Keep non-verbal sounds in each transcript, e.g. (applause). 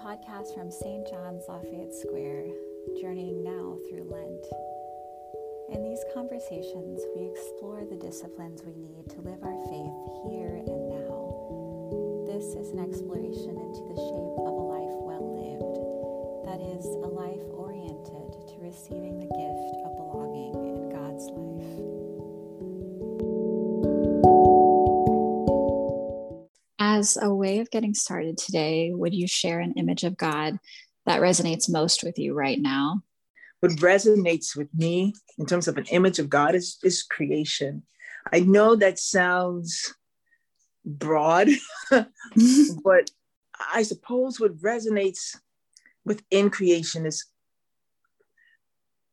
podcast from St. John's Lafayette Square, journeying now through Lent. In these conversations, we explore the disciplines we need to live our faith here and now. This is an exploration into the shape of a life well lived, that is, a life oriented to receiving the gift As a way of getting started today, would you share an image of God that resonates most with you right now? what resonates with me in terms of an image of God is, is creation. I know that sounds broad, (laughs) but I suppose what resonates within creation is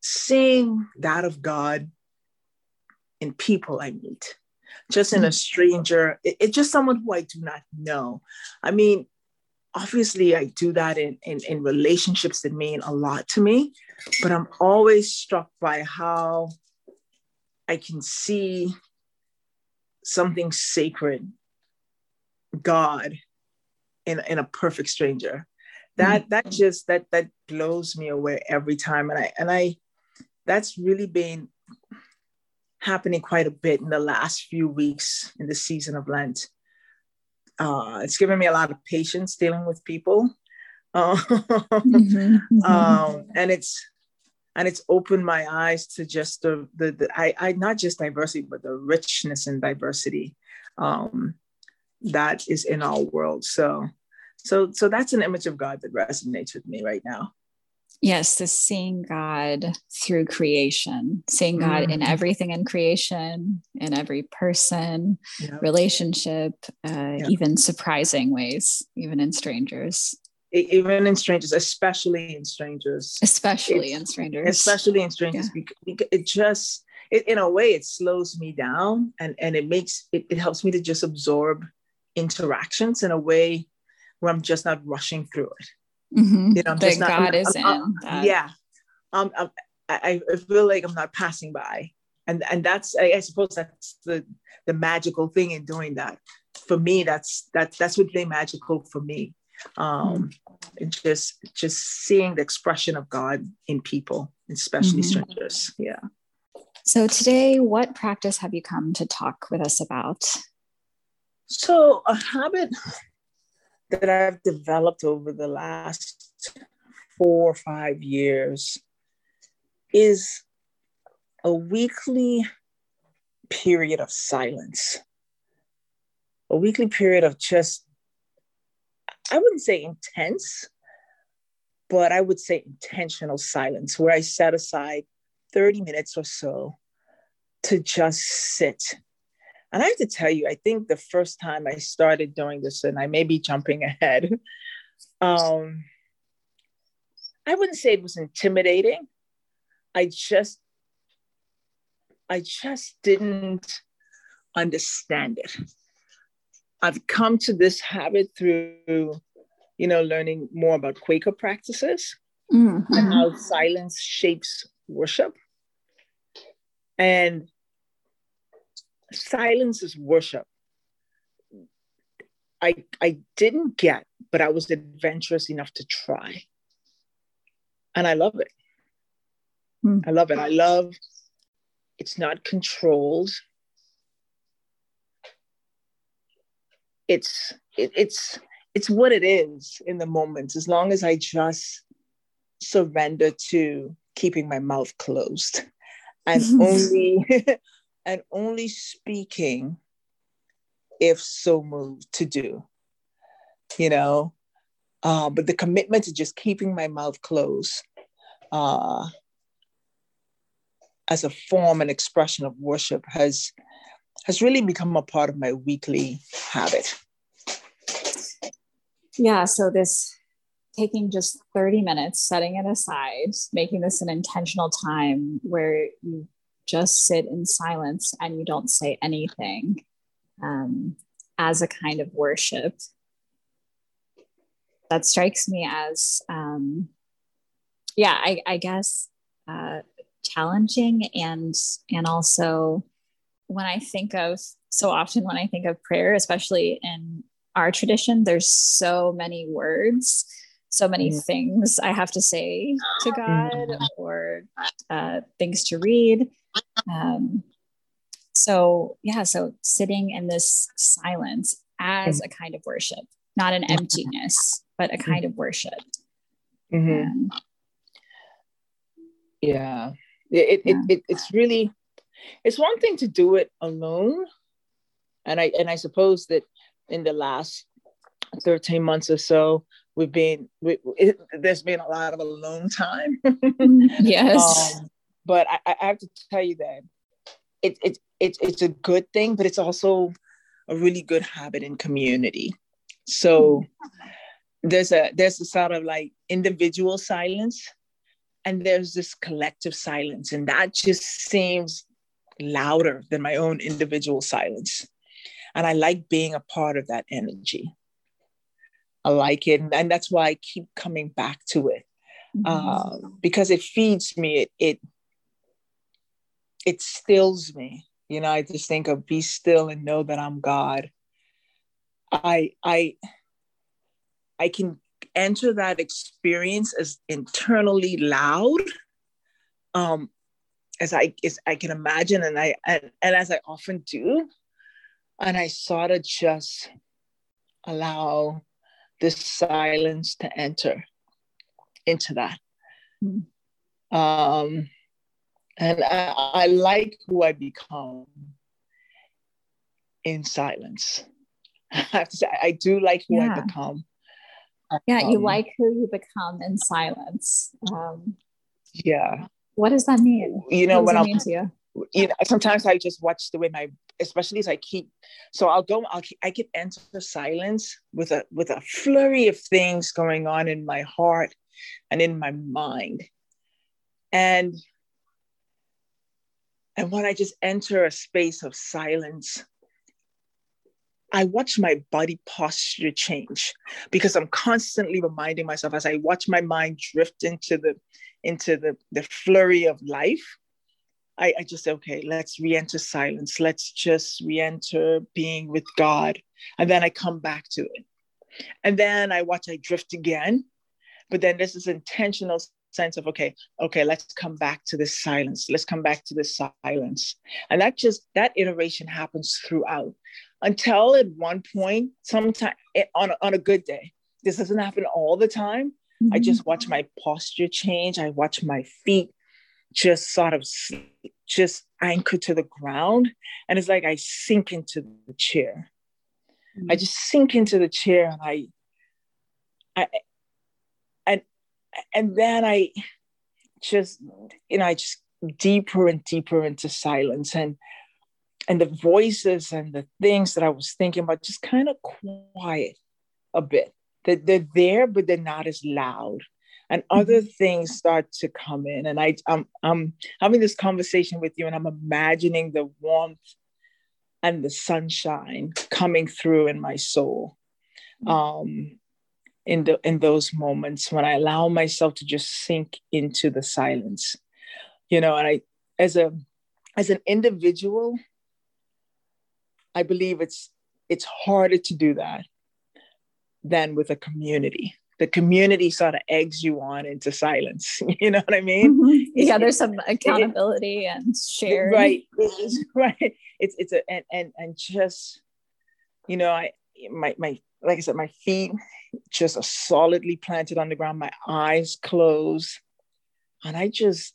seeing that of God in people I meet, just in a stranger, it's it just someone who I do not know. I mean, obviously I do that in, in, in relationships that mean a lot to me, but I'm always struck by how I can see something sacred, God, in, in a perfect stranger. That mm-hmm. that just that that blows me away every time. And I and I that's really been happening quite a bit in the last few weeks in the season of Lent uh, it's given me a lot of patience dealing with people. Uh, (laughs) mm-hmm. um, and it's and it's opened my eyes to just the the, the I, I not just diversity but the richness and diversity um, that is in our world. So so so that's an image of God that resonates with me right now. Yes, the seeing God through creation, seeing God mm-hmm. in everything in creation, in every person, yep. relationship, uh, yep. even surprising ways, even in strangers. Even in strangers, especially in strangers. Especially it's, in strangers. Especially in strangers, yeah. because it just, it, in a way, it slows me down and, and it makes, it, it helps me to just absorb interactions in a way where I'm just not rushing through it. Mm-hmm. You know, I'm that not, God I'm, is I'm, in. yeah. Um, I, I feel like I'm not passing by. And, and that's I, I suppose that's the the magical thing in doing that. For me, that's that that's what made magical for me. Um, mm-hmm. just just seeing the expression of God in people, especially mm-hmm. strangers. Yeah. So today, what practice have you come to talk with us about? So a habit that I've developed over the last four or five years is a weekly period of silence, a weekly period of just, I wouldn't say intense, but I would say intentional silence, where I set aside 30 minutes or so to just sit and I have to tell you, I think the first time I started doing this, and I may be jumping (laughs) ahead, um, I wouldn't say it was intimidating. I just, I just didn't understand it. I've come to this habit through, you know, learning more about Quaker practices mm-hmm. and how silence shapes worship. And silence is worship. I I didn't get, but I was adventurous enough to try. And I love it. Hmm. I love it. I love it's not controlled. It's it, it's it's what it is in the moment as long as I just surrender to keeping my mouth closed and (laughs) only (laughs) and only speaking if so moved to do, you know. Uh, but the commitment to just keeping my mouth closed uh, as a form and expression of worship has has really become a part of my weekly habit. Yeah, so this taking just 30 minutes, setting it aside, making this an intentional time where you just sit in silence and you don't say anything um, as a kind of worship. That strikes me as, um, yeah, I, I guess uh, challenging and and also when I think of so often when I think of prayer, especially in our tradition, there's so many words so many mm-hmm. things I have to say to God mm-hmm. or uh, things to read. Um, so, yeah, so sitting in this silence as a kind of worship, not an emptiness, but a kind of worship. Mm-hmm. Um, yeah. It, yeah. It, it, it's really, it's one thing to do it alone. And I, and I suppose that in the last 13 months or so, we've been we, it, there's been a lot of alone time. (laughs) Yes. Um, but I, I, have to tell you that it, it, it, it's a good thing but it's also a really good habit in community. So there's a there's a sort of like individual silence and there's this collective silence. And that just seems louder than my own individual silence. And i like being a part of that energy I like it, and that's why I keep coming back to it mm-hmm. uh, because it feeds me. It it it stills me. You know, I just think of be still and know that I'm God. I I I can enter that experience as internally loud um, as I as I can imagine, and I and, and as I often do, and I sort of just allow this silence to enter into that. Mm. Um, and I, I, like who I become in silence. (laughs) I have to say, I do like who yeah. I become. Yeah, um, you like who you become in silence. Um, yeah. What does that mean? You know, when I'm, you? You know, sometimes I just watch the way my especially as I keep, so I'll go, I'll, I can enter silence with a, with a flurry of things going on in my heart and in my mind. And, and when I just enter a space of silence, I watch my body posture change because I'm constantly reminding myself as I watch my mind drift into the into the, the flurry of life I, I just okay, let's re-enter silence. Let's just re-enter being with God. And then I come back to it. And then I watch I drift again. But then there's this intentional sense of okay, okay, let's come back to this silence. Let's come back to this silence. And that just that iteration happens throughout until at one point, sometime eh, on, on a good day. This doesn't happen all the time. Mm-hmm. I just watch my posture change. I watch my feet just sort of just anchored to the ground. And it's like I sink into the chair. Mm-hmm. I just sink into the chair and I, I, and, and then I just, you know, I just deeper and deeper into silence and, and the voices and the things that I was thinking about just kind of quiet a bit. That they're there, but they're not as loud and other mm-hmm. things start to come in and I, I'm, I'm having this conversation with you and i'm imagining the warmth and the sunshine coming through in my soul mm-hmm. um, in, the, in those moments when i allow myself to just sink into the silence you know and i as a as an individual i believe it's it's harder to do that than with a community the community sort of eggs you on into silence. (laughs) You know what I mean? Mm-hmm. Yeah, there's some accountability it, and sharing. Right. It's, (laughs) right. It's it's a and and and just you know, I my my like I said, my feet just are solidly planted on the ground, my eyes closed, and I just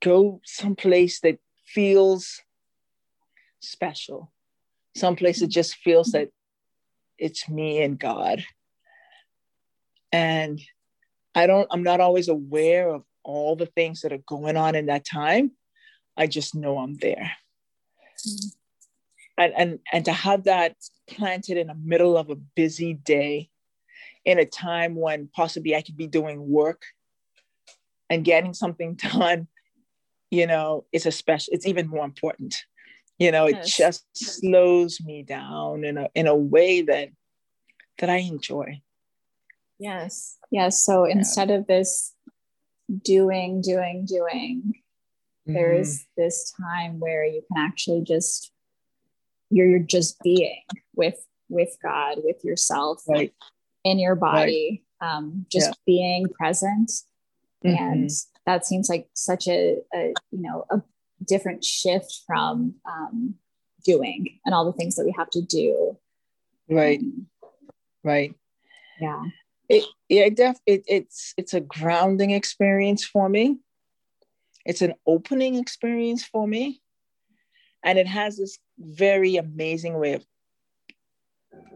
go someplace that feels special, someplace that just feels that it's me and God and i don't i'm not always aware of all the things that are going on in that time i just know i'm there mm-hmm. and, and and to have that planted in the middle of a busy day in a time when possibly i could be doing work and getting something (laughs) done you know it's a special it's even more important you know it yes. just slows me down in a in a way that that i enjoy Yes. Yes. So yeah. instead of this doing, doing, doing, mm-hmm. there is this time where you can actually just you're, you're just being with with God, with yourself, right. in your body, um, just yeah. being present. Mm-hmm. And that seems like such a, a, you know, a different shift from um, doing and all the things that we have to do. Right. Um, right. Yeah. It, yeah, def, it, it's it's a grounding experience for me. It's an opening experience for me, and it has this very amazing way of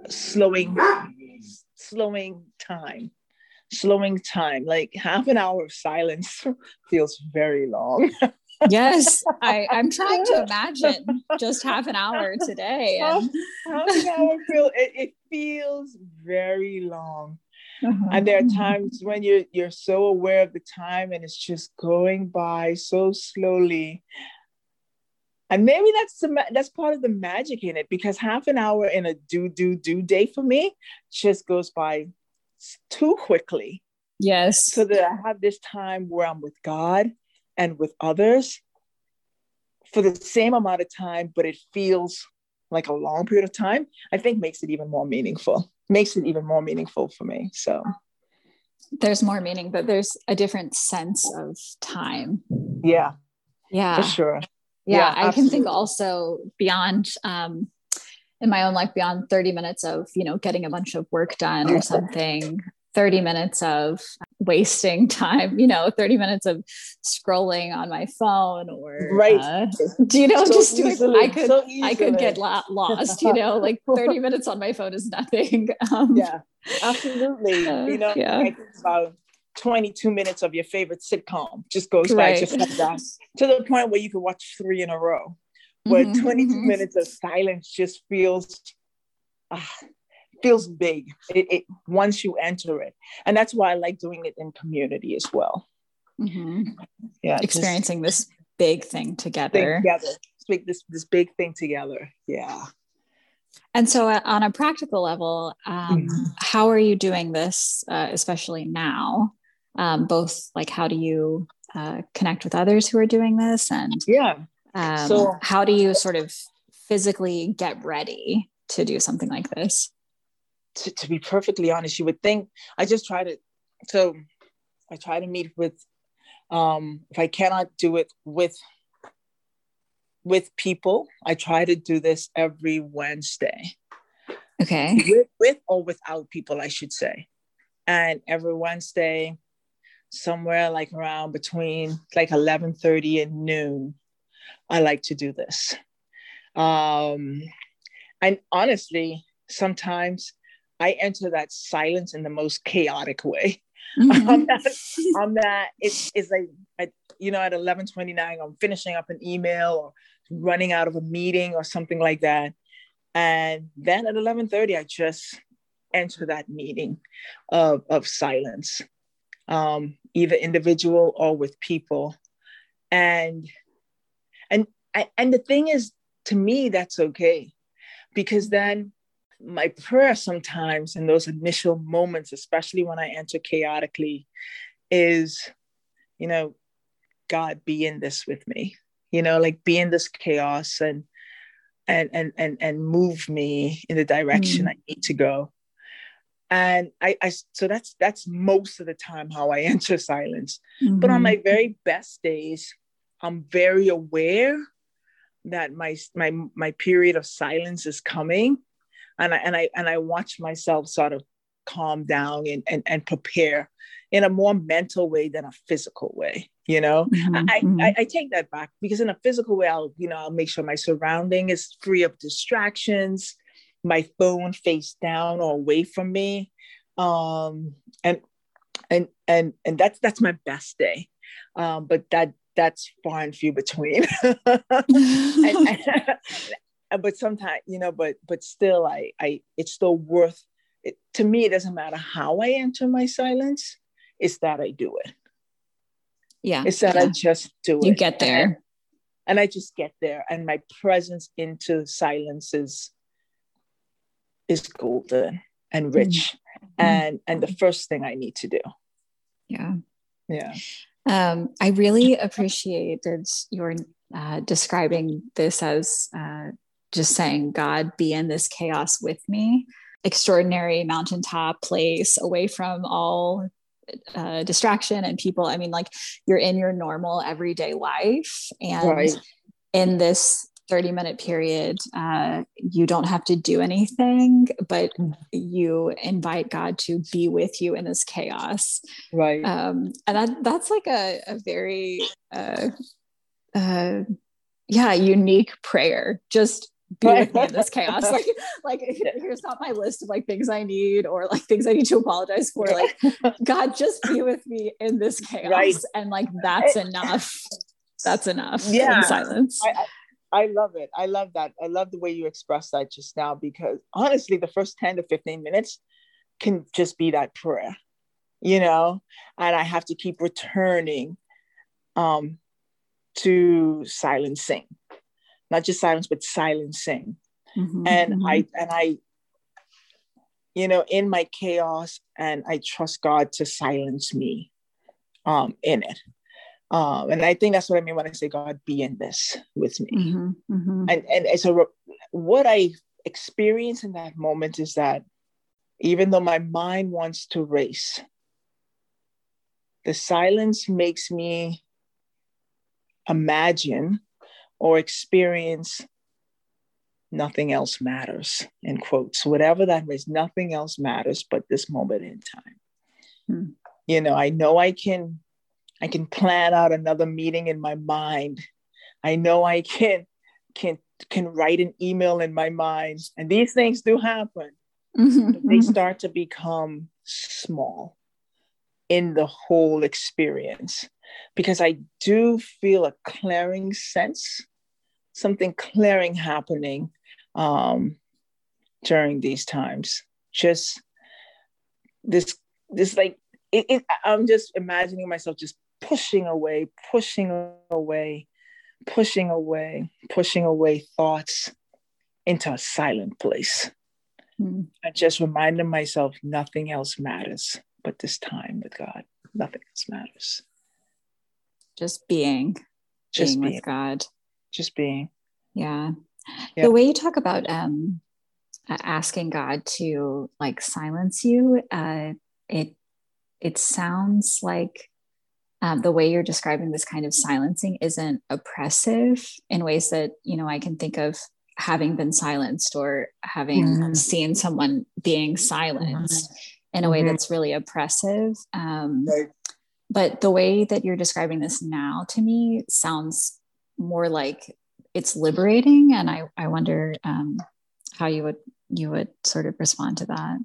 slowing slowing time slowing time. Like half an hour of silence (laughs) feels very long. (laughs) Yes I, i'm trying to (laughs) imagine just half an hour today and... half, an hour feel, it, it feels very long uh-huh. and there are times when you're you're so aware of the time and it's just going by so slowly. And maybe that's the that's part of the magic in it because half an hour in a do do do day for me just goes by too quickly. Yes. So that i have this time where i'm with god and with others for the same amount of time but it feels like a long period of time i think makes it even more meaningful makes it even more meaningful for me so. There's more meaning but there's a different sense of time. Yeah. Yeah. For sure. Yeah, yeah i can think also beyond um in my own life beyond 30 minutes of you know getting a bunch of work done or something 30 minutes of wasting time you know 30 minutes of scrolling on my phone or right uh, (laughs) do you know so just doing i could so i could get lost you know like (laughs) 30 minutes on my phone is nothing (laughs) um, yeah absolutely uh, you know yeah. I think about 22 minutes of your favorite sitcom just goes right. by just like to the point where you can watch three in a row where mm-hmm, 22 mm-hmm. minutes of silence just feels uh, feels big. It, it, once you enter it. And that's why i like doing it in community as well. Mm-hmm. yeah experiencing this big thing together. together. This, this this big thing together. Yeah. And so, uh, on a practical level, um, mm-hmm. how are you doing this, uh, especially now? um, both like how do you uh, connect with others who are doing this? And yeah. um, so how do you sort of physically get ready to do something like this to, to be perfectly honest you would think i just try to so i try to meet with um, if i cannot do it with with people i try to do this every wednesday. Okay. With, with or without people i should say. And every wednesday somewhere like around between like 11:30 and noon I like to do this. Um and honestly sometimes I enter that silence in the most chaotic way. Mm-hmm. (laughs) I'm that, I'm that it's, it's like at, you know at 11:29 I'm finishing up an email or running out of a meeting or something like that and then at 11:30 I just enter that meeting of, of silence um, either individual or with people and and and the thing is to me that's okay because then my prayer sometimes in those initial moments especially when i enter chaotically is you know god be in this with me you know like be in this chaos and and and and, and move me in the direction mm. i need to go and I, I so that's that's most of the time how i (laughs) enter silence mm-hmm. but on my very best days i'm very aware that my my my period of silence is coming and i and i and i watch myself sort of calm down and and, and prepare in a more mental way than a physical way you know mm-hmm. I, mm-hmm. I, I take that back because in a physical way i'll you know i'll make sure my surrounding is free of distractions my phone face down or away from me um and and and and that's that's my best day um but that that's far (laughs) and few (laughs) between and, and, but sometimes you know but but still i i it's still worth it. To me it doesn't matter how i enter my silence it's that i do it. Yeah. It's that yeah. i just do you it. you get there. And, and i just get there and my presence into silence is is golden and rich. Mm-hmm. and and the first thing i need to do. Yeah. Yeah. Um, i really appreciated your uh, describing this as uh, just saying god be in this chaos with me extraordinary mountaintop place away from all uh, distraction and people. I mean, like you're in your normal everyday life. And right. in this 30 minute period, uh, you don't have to do anything, but mm. you invite God to be with you in this chaos. Right. Um, and that, that's like a, a very, uh, uh, yeah, unique prayer. Just be with me in this chaos. Like, (laughs) like (laughs) here's not my list of like things I need or like things I need to apologize for. Like, (laughs) God, just be with me in this chaos. Right. And like that's enough. That's enough. Yeah. In silence. I, I, I love it. I love that. I love the way you expressed that just now because honestly, the first 10 to 15 minutes can just be that prayer, you know, and I have to keep returning um, to silencing not just silence but silencing mm-hmm, and mm-hmm. i and i you know in my chaos and i trust god to silence me um in it um and i think that's what i mean when i say god be in this with me mm-hmm, mm-hmm. and and so what i experience in that moment is that even though my mind wants to race the silence makes me imagine or experience nothing else matters in quotes. Whatever that means nothing else matters but this moment in time. Hmm. you know i know i can i can plan out another meeting in my mind. I know i can can can write an email in my mind. And these things do happen. Mm-hmm. they start to become small in the whole experience. Because I do feel a clearing sense, something clearing happening um, during these times. Just this, this like, it, it, I'm just imagining myself just pushing away, pushing away, pushing away, pushing away thoughts into a silent place. Mm. I just reminding myself nothing else matters but this time with God. Nothing else matters just being just being, being. with god just being yeah. the way you talk about um asking god to like silence you uh it it sounds like um, the way you're describing this kind of silencing isn't oppressive in ways that you know i can think of having been silenced or having mm-hmm. seen someone being silenced mm-hmm. in a way mm-hmm. that's really oppressive um, right but the way that you're describing this now to me sounds more like it's liberating and i i wonder um, how you would you would sort of respond to that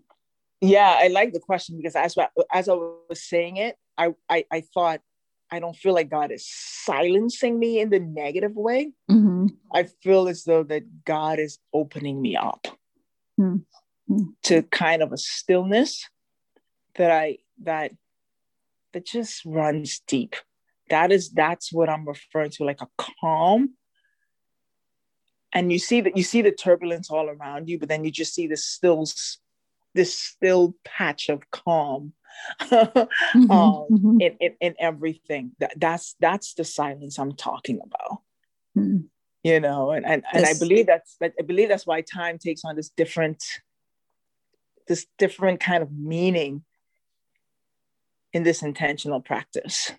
yeah i like the question because as as i was saying it i i, I thought i don't feel like god is silencing me in the negative way mm-hmm. i feel as though that god is opening me up mm-hmm. to kind of a stillness that i that that just runs deep. That is that's what I'm referring to, like a calm. And you see that you see the turbulence all around you, but then you just see this still this still patch of calm (laughs) mm-hmm, um, mm-hmm. In, in, in everything. That, that's that's the silence I'm talking about. Mm-hmm. You know, and and, and I believe that's that I believe that's why time takes on this different this different kind of meaning in this intentional practice.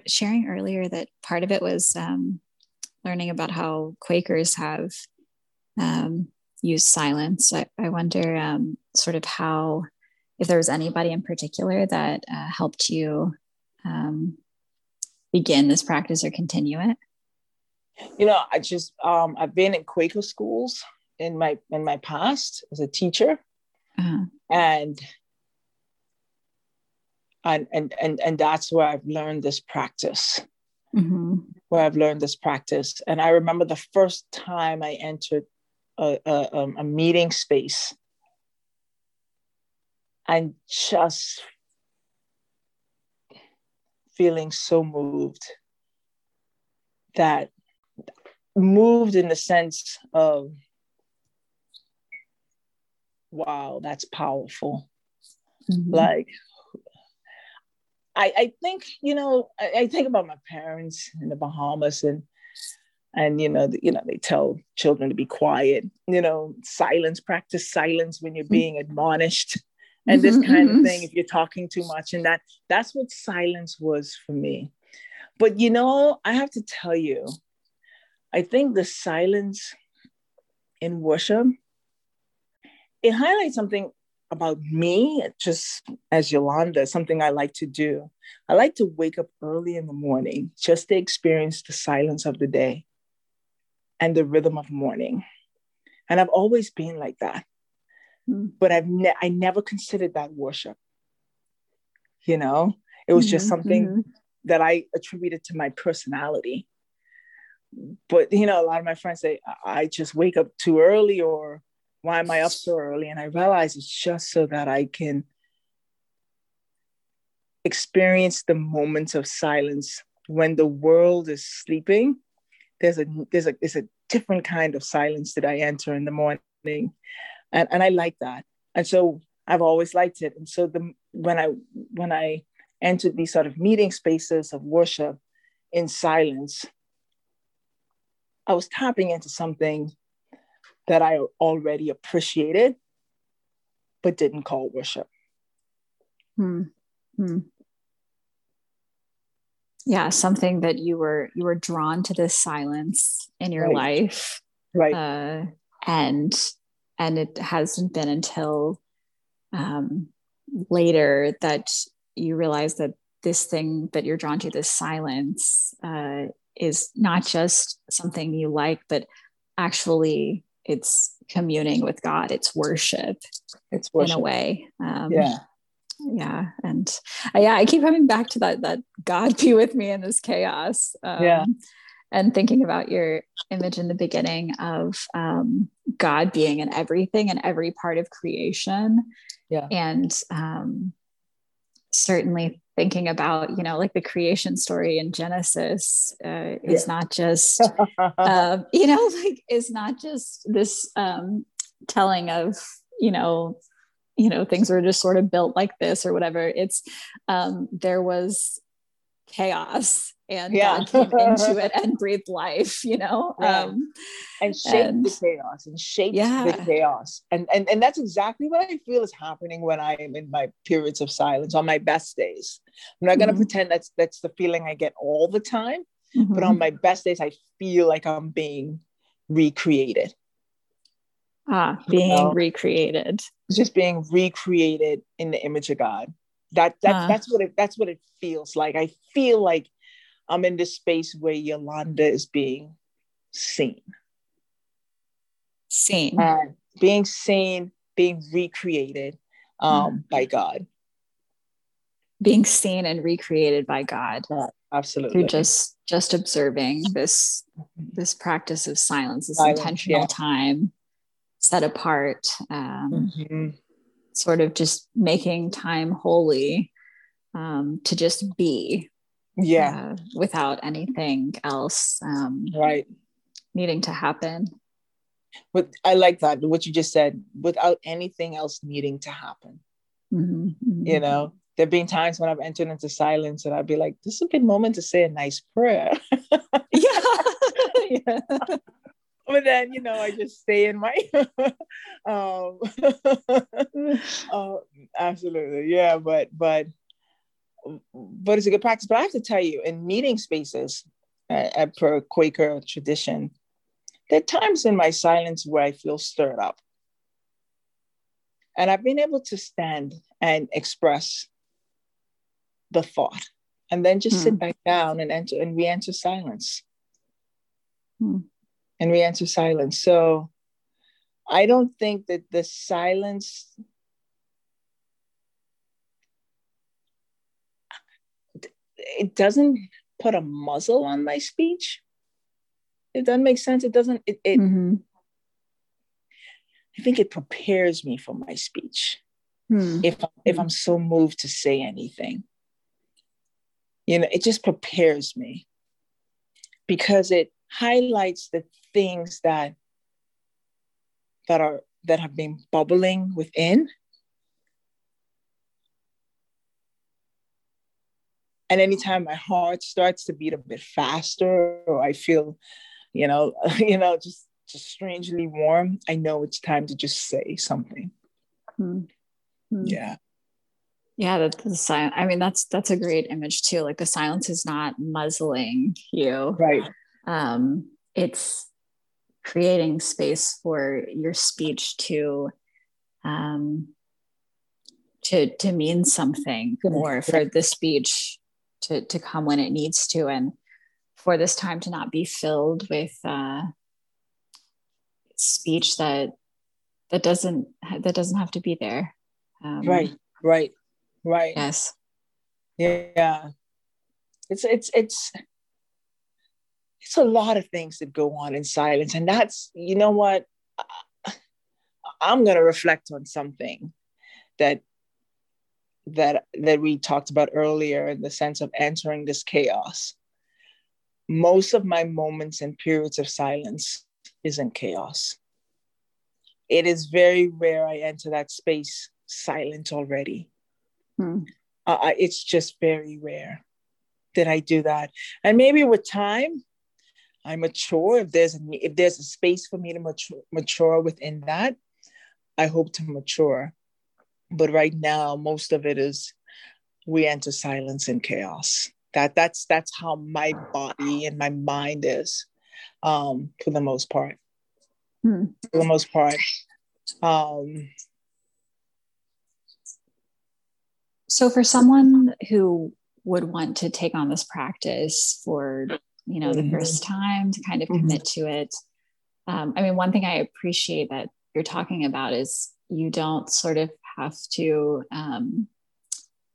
Were sharing earlier that part of it was um, learning about how Quakers have um, used silence. I, I wonder, um, sort of, how, if there was anybody in particular that uh, helped you um, begin this practice or continue it you know i just um, i've been in quaker schools in my in my past as a teacher uh-huh. and and and and and that's where i've learned this practice mm-hmm. where i've learned this practice and i remember the first time i entered a, a, um, a meeting space and just feeling so moved that moved in the sense of wow that's powerful mm-hmm. like I, I think, you know, I, I think about my parents in the Bahamas and and you know, the, you know, they tell children to be quiet, you know, silence, practice silence when you're mm-hmm. being admonished and this kind of mm-hmm. thing if you're talking too much and that that's what silence was for me but you know i have to tell you i think the silence in worship it highlights something about me, just as Yolanda, something I like to do. I like to wake up early in the morning just to experience the silence of the day and the rhythm of morning. And I've always been like that. Mm. But I've ne- I never considered that worship. You know, it was mm-hmm, just something mm-hmm. that I attributed to my personality. But you know, a lot of my friends say I just wake up too early or why am I up so early? And I realize it's just so that I can experience the moments of silence when the world is sleeping. There's a there's a there's a different kind of silence that I enter in the morning, and and I like that. And so I've always liked it. And so the when I when I entered these sort of meeting spaces of worship in silence, I was tapping into something that I already appreciated, but didn't call worship. Hmm. Hmm. Yeah, something that you were you were drawn to this silence in your right. life, right? Uh, and and it hasn't been until um, later that you realize that this thing that you're drawn to, this silence, uh, is not just something you like, but actually it's communing with God, it's worship, it's worship. in a way. Um, yeah. Yeah. And uh, yeah, I keep coming back to that, that God be with me in this chaos. Um, yeah. And thinking about your image in the beginning of um, God being in everything and every part of creation. Yeah. And um, certainly thinking about you know like the creation story in genesis uh, is yeah. not just (laughs) um, you know like is not just this um, telling of you know you know things were just sort of built like this or whatever it's um, there was chaos and yeah. God came into it (laughs) and breathed life, you know, yeah. um, and shaped and, the chaos and shaped yeah. the chaos. And, and and that's exactly what I feel is happening when I am in my periods of silence on my best days. I'm not gonna mm-hmm. pretend that's that's the feeling I get all the time, mm-hmm. but on my best days, I feel like I'm being recreated. Ah, being you know? recreated. Just being recreated in the image of God. That that uh. that's what it that's what it feels like. I feel like I'm in this space where Yolanda is being seen. Seen. And being seen, being recreated um, mm. by God. Being seen and recreated by God. Yeah, absolutely. Through just just observing this this practice of silence, this intentional yeah. time set apart. Um, mm-hmm. Sort of just making time holy um, to just be yeah. uh, without anything else um, right. needing to happen. But i like that what you just said without anything else needing to happen. Mm-hmm, mm-hmm. you know there have been times when i've entered into silence and i'd be like this is a good moment to say a nice prayer. (laughs) Yeah, (laughs) yeah. But then you know i just stay in my (laughs) um uh, (laughs) absolutely yeah but but but it's a good practice. But I have to tell you, in meeting spaces uh, at per Quaker tradition, there are times in my silence where I feel stirred up. And I've been able to stand and express the thought and then just hmm. sit back down and enter and re-enter silence. Hmm. And re-enter silence. So I don't think that the silence it doesn't put a muzzle on my speech. It doesn't make sense. It doesn't, it, it mm-hmm. I think it prepares me for my speech. Hmm. If if I'm so moved to say anything, you know, it just prepares me because it highlights the things that that are that have been bubbling within and anytime my heart starts to beat a bit faster or I feel, you know, (laughs) you know, just just strangely warm, I know it's time to just say something. Mm-hmm. Yeah. Yeah, that the silence. I mean, that's that's a great image too. Like the silence is not muzzling you. Right. Um, it's creating space for your speech to um to to mean something or for the speech to to come when it needs to and for this time to not be filled with uh speech that that doesn't that doesn't have to be there. Um, right right right. Yes. Yeah. It's it's it's it's a lot of things that go on in silence and that's you know what? (sighs) I'm going to reflect on something that that that we talked about earlier in the sense of entering this chaos. Most of my moments and periods of silence is in chaos. It is very rare i enter that space silent already. Hmm. uh, it's just very rare that i do that. And maybe with time I mature, if there's a, if there's a space for me to mature, mature within that, I hope to mature. But right now, most of it is we enter silence and chaos. That that's that's how my body and my mind is, um, for the most part. Hmm. For the most part. Um, so for someone who would want to take on this practice for you know, mm-hmm. the first time to kind of mm-hmm. commit mm-hmm. to it. Um, I mean, one thing I appreciate that you're talking about is you don't sort of have to, um,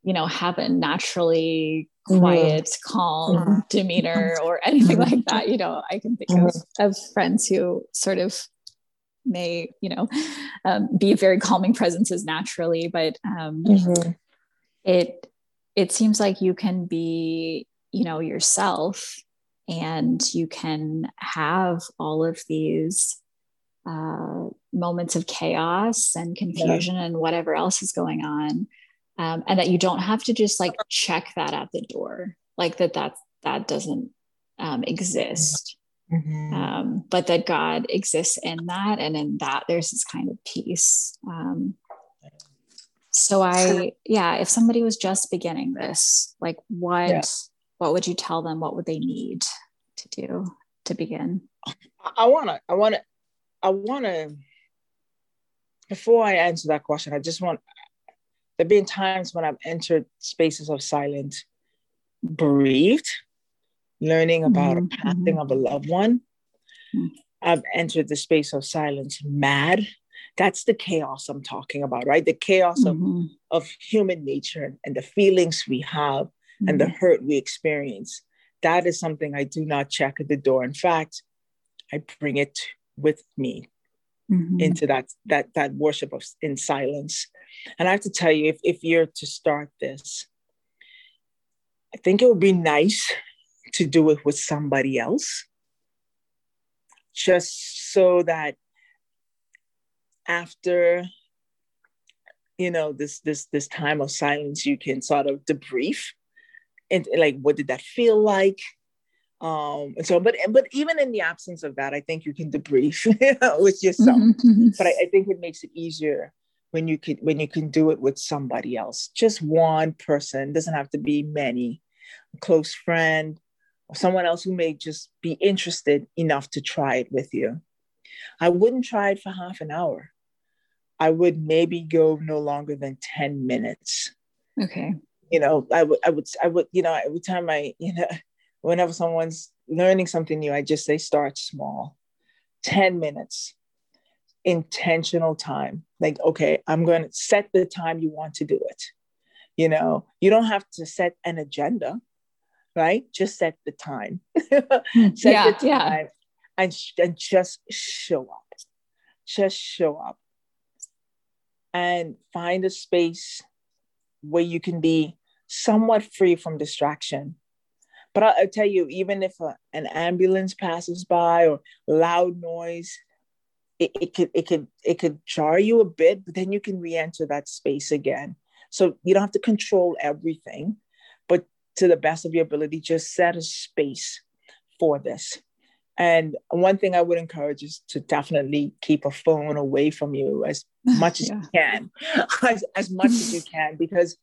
you know, have a naturally mm-hmm. quiet, mm-hmm. calm demeanor (laughs) or anything like that. You know, I can think of, of friends who sort of may, you know, um, be very calming presences naturally, but um, it it seems like you can be, you know, yourself and you can have all of these uh, moments of chaos and confusion yeah. and whatever else is going on um, and that you don't have to just like check that at the door like that that that doesn't um, exist mm-hmm. um, but that god exists in that and in that there's this kind of peace um, so i yeah if somebody was just beginning this like what yeah what would you tell them? What would they need to do to begin? I want to, I want to, I want to, before I answer that question, I just want, there have been times when I've entered spaces of silence, bereaved, learning about mm-hmm. a passing of a loved one. Mm-hmm. I've entered the space of silence, mad. That's the chaos I'm talking about, right? The chaos mm-hmm. of, of human nature and the feelings we have mm-hmm. and the mm-hmm. hurt we experience. That is something I do not check at the door. In fact, I bring it with me mm-hmm. into that that that worship of in silence. And I have to tell you, if, if you're to start this, I think it would be nice to do it with somebody else. Just so that after you know this this this time of silence you can sort of debrief and like what did that feel like? Um and so but but even in the absence of that i think you can debrief (laughs) with yourself. Mm-hmm, mm-hmm. but I, I, think it makes it easier when you can when you can do it with somebody else. Just one person. Doesn't have to be many. A close friend. Or someone else who may just be interested enough to try it with you. I wouldn't try it for half an hour. I would maybe go no longer than 10 minutes. Okay you know, I would, I would, I would, you know, every time I, (laughs) you know, whenever someone's learning something new, I just say start small, 10 minutes, intentional time. Like, okay, I'm going to set the time you want to do it. You know, you don't have to set an agenda, right? Just set the time. Hmm. (laughs) set yeah, the time yeah. and, and just show up. Just show up and find a space where you can be somewhat free from distraction. But I, I tell you, even if a, an ambulance passes by or loud noise, it, it could it could it could jar you a bit, but then you can re-enter that space again. So you don't have to control everything, but to the best of your ability, just set a space for this. And one thing I would encourage is to definitely keep a phone away from you as (laughs) much as yeah. you can, (laughs) as, as much as you (laughs) can, because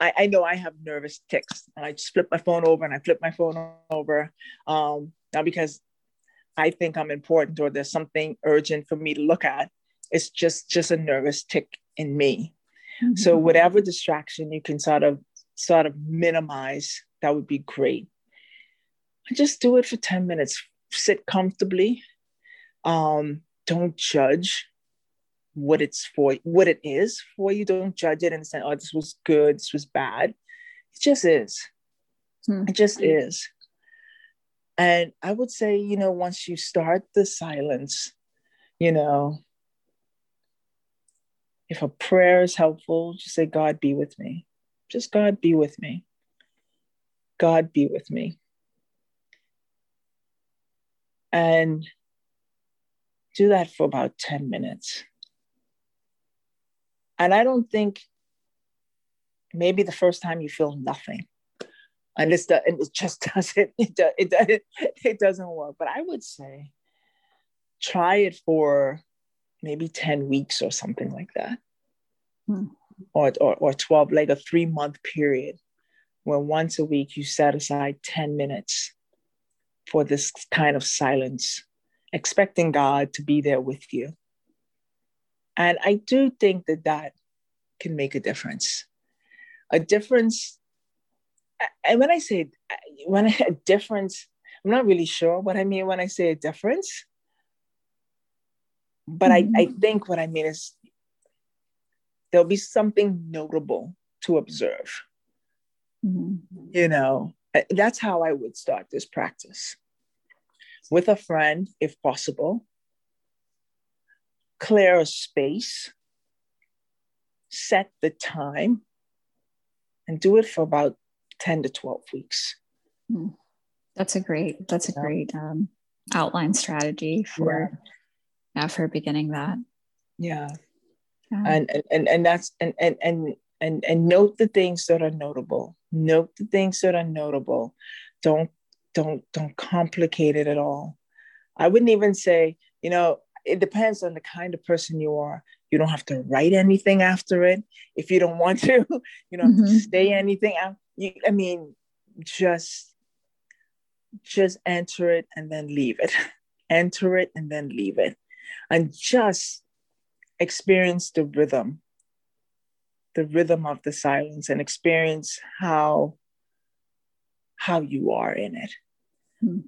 I, I, know I have nervous tics and I just flip my phone over and I flip my phone over. Um, not because I think I'm important or there's something urgent for me to look at. It's just just a nervous tic in me. Mm-hmm. So whatever distraction you can sort of sort of minimize, that would be great. Just do it for 10 minutes. Sit comfortably. Um, don't judge what it's for, what it is for you. Don't judge it and say, oh, this was good, this was bad. It just is. Hmm. It just is. And I would say, you know, once you start the silence, you know, if a prayer is helpful, just say, God, be with me. Just God, be with me. God, be with me. And do that for about 10 minutes. And I don't think maybe the first time you feel nothing and it's the, and it just (laughs) doesn't it, do, it, it, it doesn't work but i would say try it for maybe 10 weeks or something like that hmm. or, or, or 12 like a three month period where once a week you set aside 10 minutes for this kind of silence expecting god to be there with you and i do think that that can make a difference a difference and when I say when a (laughs) difference, I'm not really sure what I mean when I say a difference. But mm-hmm. I, I think what I mean is there'll be something notable to observe. Mm-hmm. You know, that's how I would start this practice with a friend, if possible. Clear a space, set the time, and do it for about 10 to 12 weeks. Hmm. That's a great, that's a great um, outline strategy for, yeah. yeah. for beginning that. Yeah. And, and, and that's, and, and, and, and, and note the things that are notable. Note the things that are notable. Don't, don't, don't complicate it at all. I wouldn't even say, you know, it depends on the kind of person you are. You don't have to write anything after it. If you don't want (laughs) to, you don't mm-hmm. have to say anything out you i mean just just enter it and then leave it (laughs) enter it and then leave it and just experience the rhythm the rhythm of the silence and experience how how you are in it hmm.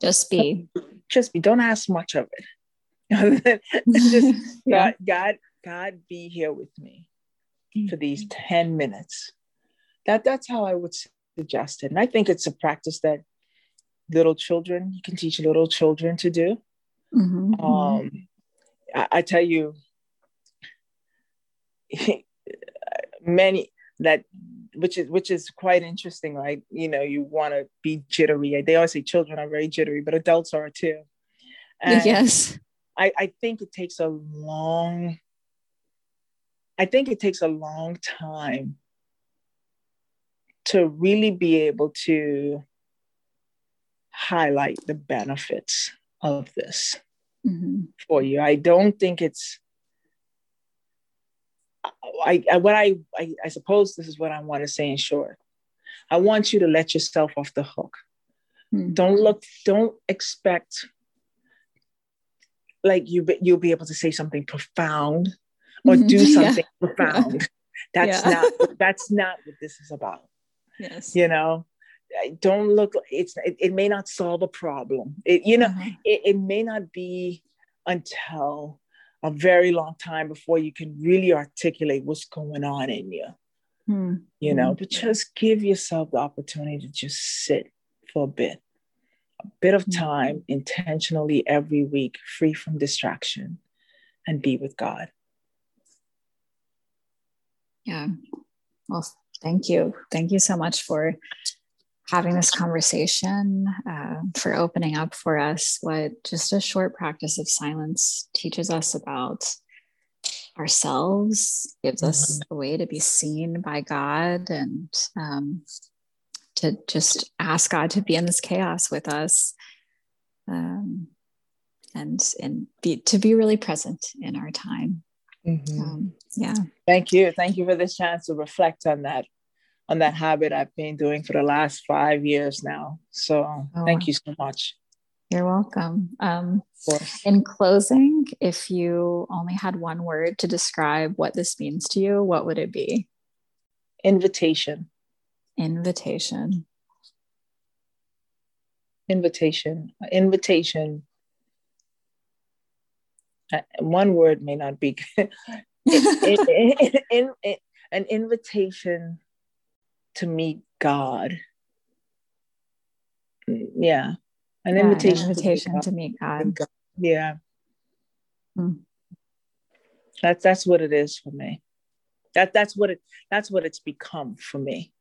just be just be don't ask much of it (laughs) just (laughs) yeah. god god god be here with me for these 10 minutes that that's how I would suggest it. And I think it's a practice that little children you can teach little children to do. Mm-hmm. mm-hmm. Um, I, I tell you, (laughs) many that which is which is quite interesting, right? You know, you want to be jittery. They always say children are very jittery, but adults are too. And yes. I, I think it takes a long I think it takes a long time to really be able to highlight the benefits of this mm-hmm. for you. I don't think it's I, I what I, I, I suppose this is what I want to say in short. I want you to let yourself off the hook. Mm-hmm. Don't look. Don't expect like you you'll be able to say something profound or mm-hmm. do (laughs) something yeah. profound. That's yeah. not that's not what this is about. Yes. You know, don't look, it's, it, it may not solve a problem. It, you know, uh-huh. it, it may not be until a very long time before you can really articulate what's going on in you. Hmm. You know, but just give yourself the opportunity to just sit for a bit, a bit of hmm. time intentionally every week, free from distraction, and be with God. Yeah. Well, Thank you. Thank you so much for having this conversation, uh, for opening up for us what just a short practice of silence teaches us about ourselves, gives mm-hmm. us a way to be seen by God and um, to just ask God to be in this chaos with us. Um, and and be to be really present in our time. Mm-hmm. Um, yeah. Thank you. Thank you for this chance to reflect on that on that habit I've been doing for the last five years now. So oh, thank you so much. You're welcome. Um, in closing, if you only had one word to describe what this means to you, what would it be? Invitation. Invitation. Invitation. Invitation. Uh, one word may not be (laughs) (laughs) in, in, in, an invitation to meet God. Yeah. An yeah, invitation, an invitation to meet God. To meet God. Yeah. Mm. That's that's what it is for me. That that's what it that's what it's become for me.